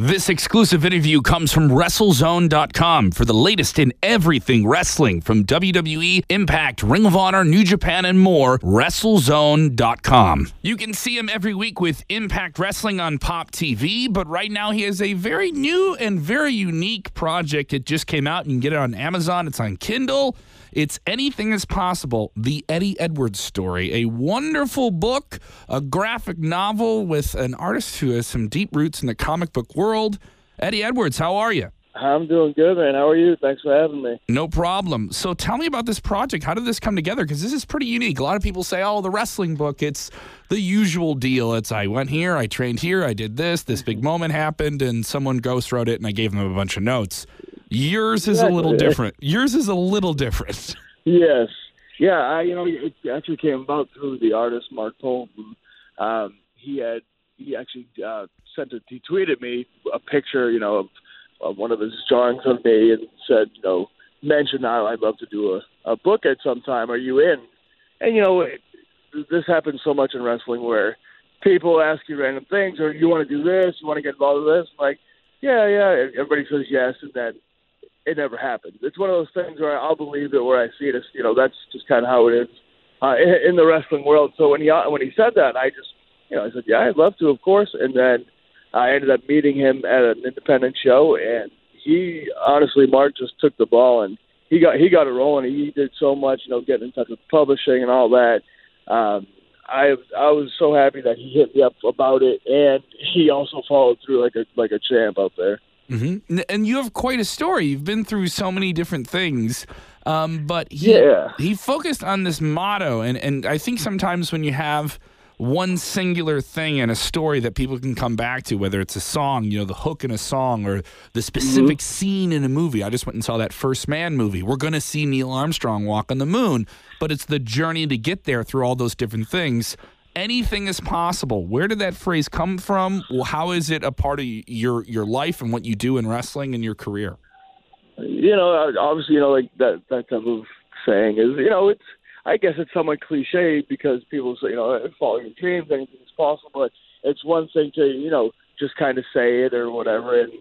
This exclusive interview comes from WrestleZone.com for the latest in everything wrestling from WWE, Impact, Ring of Honor, New Japan, and more. WrestleZone.com. You can see him every week with Impact Wrestling on Pop TV, but right now he has a very new and very unique project. It just came out. You can get it on Amazon, it's on Kindle. It's Anything is Possible, the Eddie Edwards story. A wonderful book, a graphic novel with an artist who has some deep roots in the comic book world. Eddie Edwards, how are you? I'm doing good, man. How are you? Thanks for having me. No problem. So tell me about this project. How did this come together? Because this is pretty unique. A lot of people say, oh, the wrestling book, it's the usual deal. It's I went here, I trained here, I did this, this big mm-hmm. moment happened, and someone ghost wrote it, and I gave them a bunch of notes. Yours is a little different. Yours is a little different. Yes. Yeah, I, you know, it actually came about through the artist Mark Polton. Um, he had he actually uh, sent a He tweeted me a picture, you know, of, of one of his drawings of me, and said, you know, mention how I'd love to do a, a book at some time. Are you in? And you know, it, this happens so much in wrestling where people ask you random things, or you want to do this, you want to get involved with this, like, yeah, yeah. Everybody says yes, and then it never happened. It's one of those things where I'll believe it where I see it. As, you know, that's just kind of how it is uh, in, in the wrestling world. So when he when he said that, I just you know I said, yeah, I'd love to, of course. And then I ended up meeting him at an independent show, and he honestly, Mark just took the ball and he got he got it rolling. He did so much, you know, getting in touch with publishing and all that. Um, I I was so happy that he hit me up about it, and he also followed through like a like a champ out there. Mm-hmm. And you have quite a story. You've been through so many different things. Um, but he, yeah. he focused on this motto. And, and I think sometimes when you have one singular thing in a story that people can come back to, whether it's a song, you know, the hook in a song or the specific mm-hmm. scene in a movie. I just went and saw that First Man movie. We're going to see Neil Armstrong walk on the moon, but it's the journey to get there through all those different things anything is possible. Where did that phrase come from? How is it a part of your your life and what you do in wrestling and your career? You know, obviously, you know, like that that type of saying is, you know, it's I guess it's somewhat cliche because people say, you know, follow your dreams, anything is possible. But it's one thing to, you know, just kind of say it or whatever, and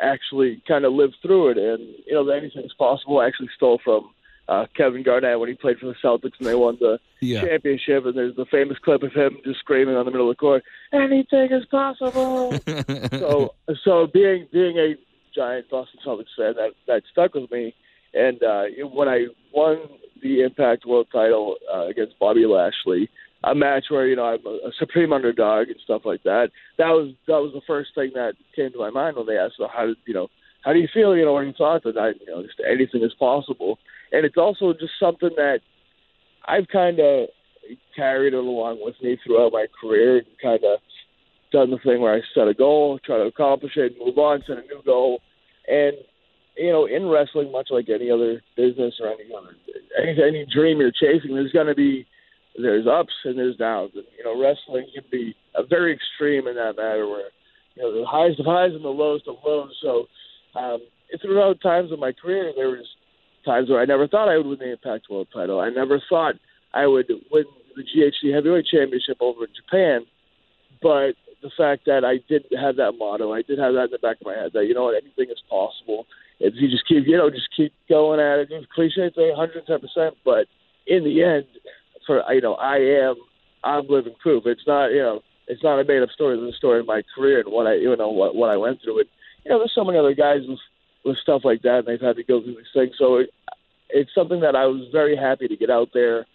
actually kind of live through it. And you know, anything is possible. I actually stole from uh, Kevin Garnett when he played for the Celtics and they won the yeah. championship. And there's the famous clip of him just screaming on the middle of the court, "Anything is possible." so, so being being a giant Boston Celtics fan, that that stuck with me. And uh, when I won the Impact World Title uh, against Bobby Lashley, a match where you know I'm a, a supreme underdog and stuff like that. That was that was the first thing that came to my mind when they asked, "Well, how did you know?" How do you feel? You know, when you thought that you know, just anything is possible and it's also just something that I've kind of carried it along with me throughout my career and kind of done the thing where I set a goal, try to accomplish it, move on, set a new goal, and you know, in wrestling, much like any other business or any other any, any dream you're chasing, there's going to be there's ups and there's downs, and you know, wrestling can be a very extreme in that matter, where you know the highs of highs and the lows of lows. So, um, throughout times of my career, there was times where I never thought I would win the Impact World title. I never thought I would win the GHC Heavyweight Championship over in Japan. But the fact that I did have that motto, I did have that in the back of my head that you know what, anything is possible. If you just keep, you know, just keep going at it. It's cliche thing, 110 percent, but in the end, for you know, I am, I'm living proof. It's not, you know, it's not a made up story. It's a story of my career and what I, you know, what what I went through. And you know, there's so many other guys with with stuff like that, and they've had to go through these things. So it, it's something that I was very happy to get out there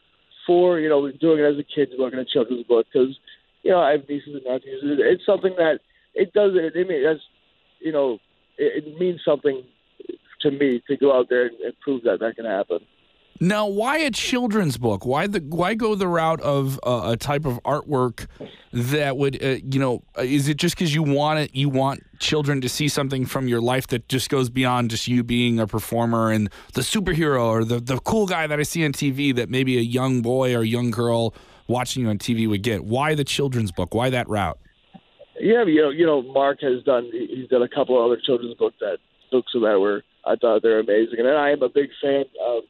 for. You know, doing it as a kid, working a children's book because you know I have nieces and nephews. It's something that it does. It, it, it you know, it, it means something to me to go out there and, and prove that that can happen. Now, why a children's book? Why the why go the route of uh, a type of artwork that would uh, you know? Uh, is it just because you want it? You want children to see something from your life that just goes beyond just you being a performer and the superhero or the the cool guy that I see on TV that maybe a young boy or young girl watching you on TV would get. Why the children's book? Why that route? Yeah, you know, you know, Mark has done. He's done a couple of other children's book that books that were I thought they're amazing, and I am a big fan of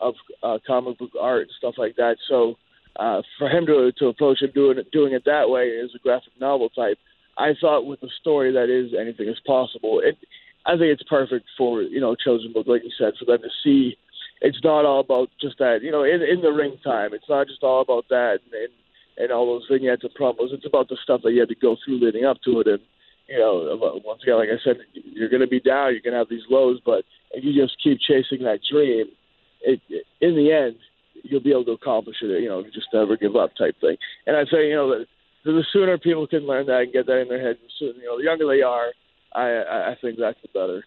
of uh, comic book art and stuff like that. So uh, for him to to approach it doing it doing it that way as a graphic novel type, I thought with the story that is anything is possible. It, I think it's perfect for you know chosen book, like you said, for them to see. It's not all about just that, you know, in in the ring time. It's not just all about that and and, and all those vignettes and promos. It's about the stuff that you had to go through leading up to it. And you know, once again, like I said, you're going to be down. You're going to have these lows, but if you just keep chasing that dream, it, in the end, you'll be able to accomplish it. You know, just never give up type thing. And I say, you know, the, the sooner people can learn that and get that in their head, the sooner, you know, the younger they are, I, I think that's the better.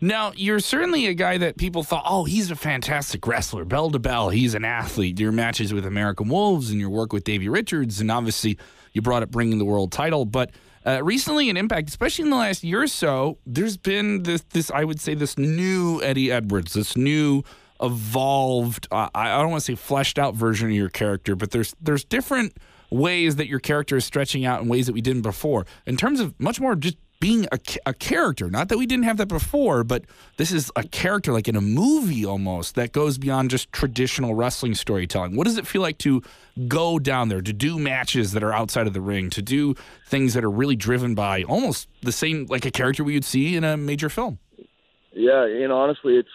Now, you're certainly a guy that people thought, oh, he's a fantastic wrestler, bell to bell. He's an athlete. Your matches with American Wolves and your work with Davey Richards, and obviously you brought up bringing the world title. But uh, recently in Impact, especially in the last year or so, there's been this, this I would say, this new Eddie Edwards, this new evolved, uh, I don't want to say fleshed out version of your character, but there's there's different ways that your character is stretching out in ways that we didn't before. In terms of much more just being a, a character. Not that we didn't have that before, but this is a character like in a movie almost that goes beyond just traditional wrestling storytelling. What does it feel like to go down there, to do matches that are outside of the ring, to do things that are really driven by almost the same, like a character we would see in a major film? Yeah, know, honestly, it's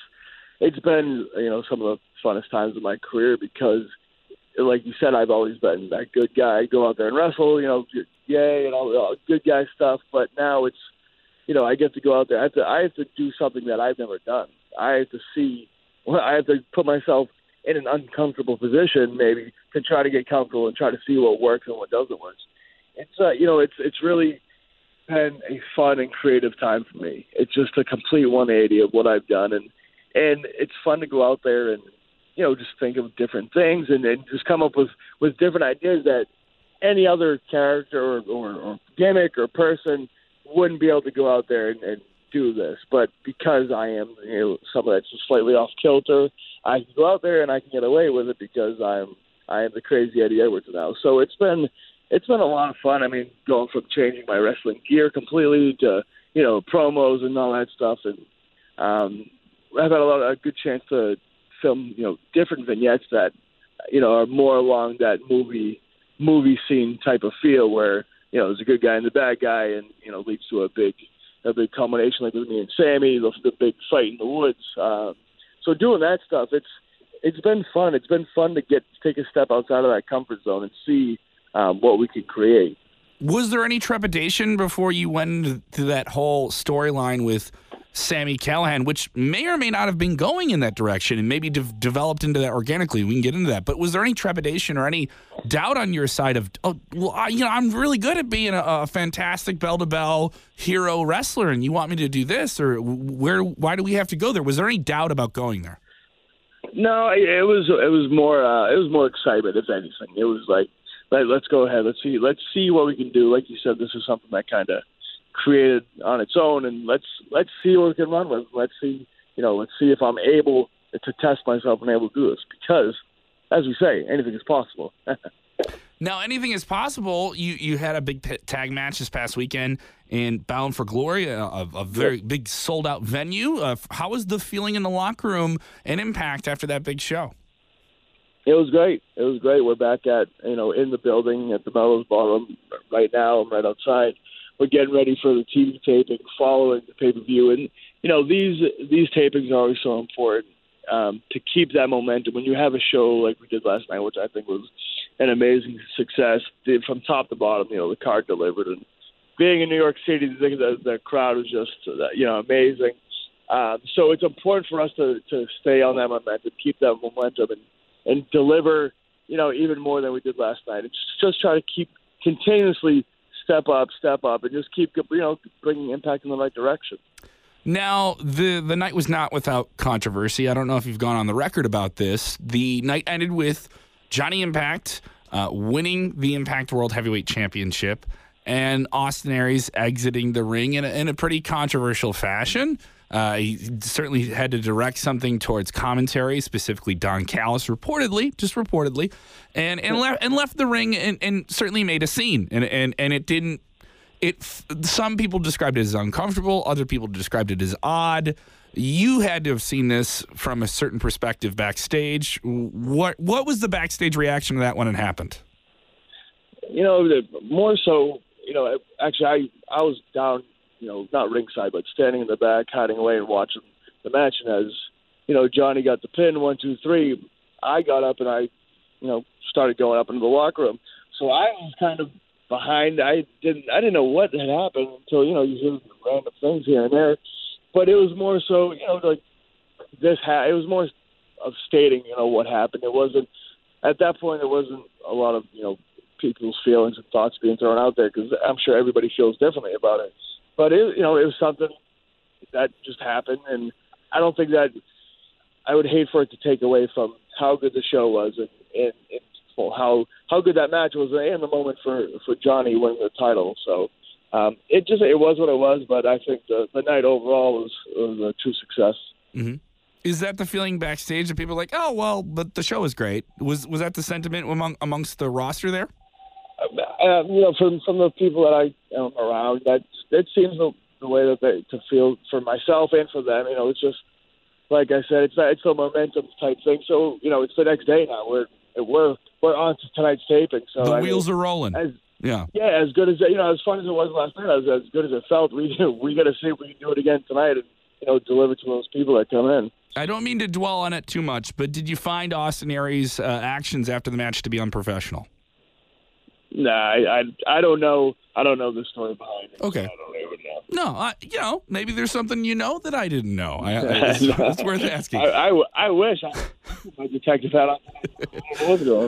it's been you know some of the funnest times of my career because like you said, I've always been that good guy, go out there and wrestle, you know, yay and all, all good guy stuff. But now it's, you know, I get to go out there. I have to, I have to do something that I've never done. I have to see, I have to put myself in an uncomfortable position, maybe to try to get comfortable and try to see what works and what doesn't work. It's, uh, you know, it's it's really been a fun and creative time for me. It's just a complete 180 of what I've done, and and it's fun to go out there and you know, just think of different things and, and just come up with with different ideas that any other character or, or, or gimmick or person wouldn't be able to go out there and, and do this. But because I am you know someone that's just slightly off kilter, I can go out there and I can get away with it because I'm I am the crazy Eddie Edwards now. So it's been it's been a lot of fun. I mean, going from changing my wrestling gear completely to you know promos and all that stuff, and um, I've had a lot of a good chance to film you know different vignettes that you know are more along that movie movie scene type of feel where you know there's a good guy and the bad guy and you know leads to a big a big culmination like with me and Sami the, the big fight in the woods. Um, so doing that stuff it's it's been fun. It's been fun to get take a step outside of that comfort zone and see um, what we can create. Was there any trepidation before you went to that whole storyline with Sami Callihan, which may or may not have been going in that direction and maybe de- developed into that organically. We can get into that. But was there any trepidation or any doubt on your side of, oh, well, you know, I'm really good at being a, a fantastic bell to bell hero wrestler, and you want me to do this, or where? Why do we have to go there? Was there any doubt about going there? No, it was it was more uh, it was more excitement if anything. It was like, let, let's go ahead, let's see, let's see what we can do. Like you said, this is something that kind of created on its own, and let's let's see what we can run with. Let's see, you know, let's see if I'm able to test myself and able to do this because, as we say, anything is possible. now, anything is possible. You you had a big tag match this past weekend in Bound for Glory, a, a very big sold out venue. Uh, how was the feeling in the locker room and impact after that big show? It was great. It was great. We're back at you know in the building at the Melrose Ballroom right now. I'm right outside we're getting ready for the TV taping following the pay per view, and you know these these tapings are always so important um, to keep that momentum. When you have a show like we did last night, which I think was an amazing success from top to bottom, you know the card delivered, and being in New York City, the, the, the crowd was just you know amazing. Um, so it's important for us to to stay on that momentum, keep that momentum, and and deliver you know even more than we did last night. It's just try to keep continuously step up, step up, and just keep you know bringing impact in the right direction. Now, the the night was not without controversy. I don't know if you've gone on the record about this. The night ended with Johnny Impact uh, winning the Impact World Heavyweight Championship and Austin Aries exiting the ring in a, in a pretty controversial fashion. Uh, he certainly had to direct something towards commentary, specifically Don Callis, reportedly, just reportedly, and and left and left the ring and, and certainly made a scene, and and and it didn't. It some people described it as uncomfortable, other people described it as odd. You had to have seen this from a certain perspective backstage. What what was the backstage reaction to that when it happened? You know, more so you know, actually, I I was down, you know, not ringside, but standing in the back, hiding away and watching the match. And as you know, Johnny got the pin, one, two, three. I got up and I, you know, started going up into the locker room. So I was kind of behind. I didn't I didn't know what had happened until you know you hear random things here and there. But it was more so, you know, like this. Ha- it was more of stating, you know, what happened. It wasn't at that point. There wasn't a lot of you know people's feelings and thoughts being thrown out there because I'm sure everybody feels differently about it. But it, you know, it was something that just happened, and I don't think that I would hate for it to take away from how good the show was and, and, and how how good that match was and the moment for for Johnny winning the title. So um, it just it was what it was, but I think the the night overall was, was a true success. Mm-hmm. Is that the feeling backstage that people are like, oh well, but the show was great? Was was that the sentiment among amongst the roster there? Uh, you know, from from the people that I am around, that it seems the, the way that they to feel for myself and for them. You know, it's just like I said, it's it's a momentum type thing. So you know, it's the next day now. We're we're we're on to tonight's taping. So the I wheels mean, are rolling. As, yeah, yeah, as good as you know, as fun as it was last night, as as good as it felt. We we got to see if we can do it again tonight, and you know, deliver to those people that come in. I don't mean to dwell on it too much, but did you find Austin Aries' uh, actions after the match to be unprofessional? Nah, I, I I don't know. I don't know the story behind it. Okay. So I don't even know. No, I, you know, maybe there's something you know that I didn't know. I, it's, it's worth asking. I, I, I wish I, my detective hat on.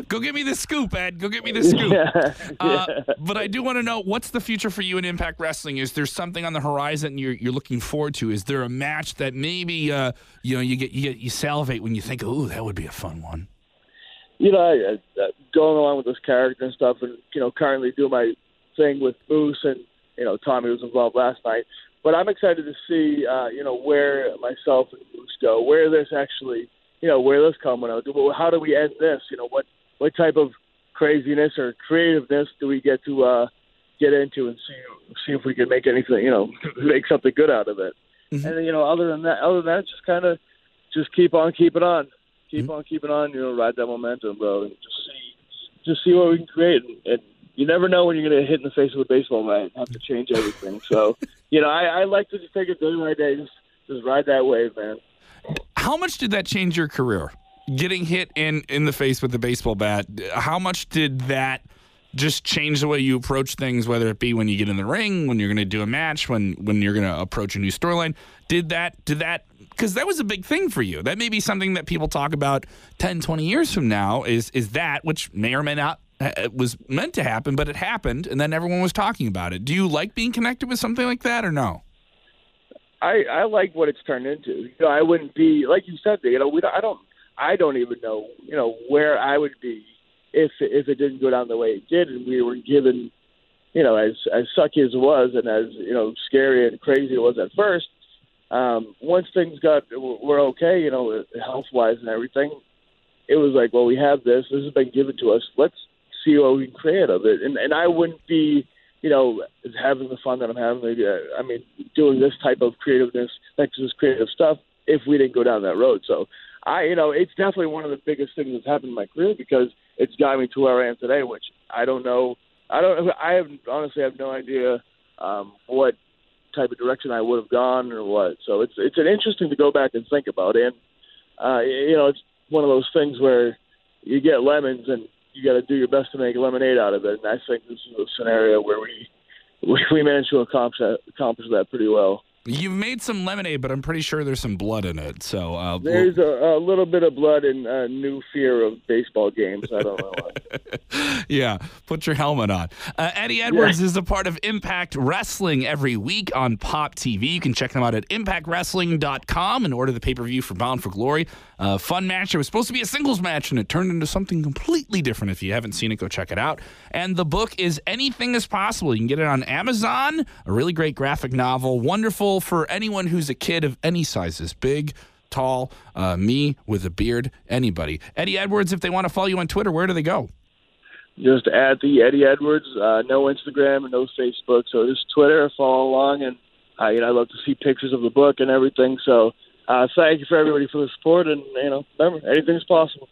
Go get me the scoop, Ed. Go get me the scoop. Yeah, Uh, yeah. but I do want to know what's the future for you in Impact Wrestling? Is there something on the horizon you're you're looking forward to? Is there a match that maybe uh, you know you get you get you salivate when you think, oh, that would be a fun one? You know, I, I, going along with this character and stuff, and you know, currently do my thing with Moose and you know, Tommy was involved last night. But I'm excited to see, uh, you know, where myself and Moose go, where this actually, you know, where this coming out. How do we end this? You know, what what type of craziness or creativeness do we get to uh, get into and see see if we can make anything, you know, make something good out of it. Mhm. And you know, other than that, other than that, just kind of just keep on keeping on keep hmm? on keeping on, you know, ride that momentum, bro, and just see, just see what we can create. And, and you never know when you're going to hit in the face with a baseball bat and have to change everything. so, you know, I, I like to just take it day by day, just, just ride that wave, man. How much did that change your career? Getting hit in in the face with the baseball bat. How much did that just change the way you approach things, whether it be when you get in the ring, when you're going to do a match, when when you're going to approach a new storyline? Did that did that because that was a big thing for you. That may be something that people talk about 10, 20 years from now is is that which may or may not uh, was meant to happen, but it happened, and then everyone was talking about it. Do you like being connected with something like that, or no? I I like what it's turned into. You know, I wouldn't be like you said. You know, we don't, I don't I don't even know you know where I would be if if it didn't go down the way it did, and we were given you know as as sucky as it was, and as you know scary and crazy it was at first. Um, once things got were okay, you know, health wise and everything, it was like, well, we have this. This has been given to us. Let's see what we can create of it. And and I wouldn't be you know, having the fun that I'm having. Uh, I mean, doing this type of creativeness, like this creative stuff, if we didn't go down that road. So, I, you know, it's definitely one of the biggest things that's happened in my career because it's got me to where I am today. Which I don't know. I don't. I have honestly have no idea um, what type of direction I would have gone or what. So it's it's an interesting to go back and think about. And uh, you know, it's one of those things where you get lemons and you got to do your best to make lemonade out of it. And I think this is a scenario where we we, managed to accomplish that, accomplish that pretty well. You've made some lemonade, but I'm pretty sure there's some blood in it. So uh, There's a, a little bit of blood and a new fear of baseball games. I don't know. why. yeah, put your helmet on. Uh, Eddie Edwards is a part of Impact Wrestling every week on Pop TV. You can check them out at impactwrestling.com and order the pay per view for Bound for Glory. Uh, fun match. It was supposed to be a singles match, and it turned into something completely different. If you haven't seen it, go check it out. And the book is Anything is Possible. You can get it on Amazon. A really great graphic novel. Wonderful for anyone who's a kid of any sizes big, tall, uh, me with a beard, anybody. Eddie Edwards, if they want to follow you on Twitter, where do they go? Just add the Eddie Edwards. Uh, no Instagram and no Facebook. So just Twitter. Follow along, and uh, you know I love to see pictures of the book and everything. So uh, thank you for everybody for the support, and you know remember anything's possible.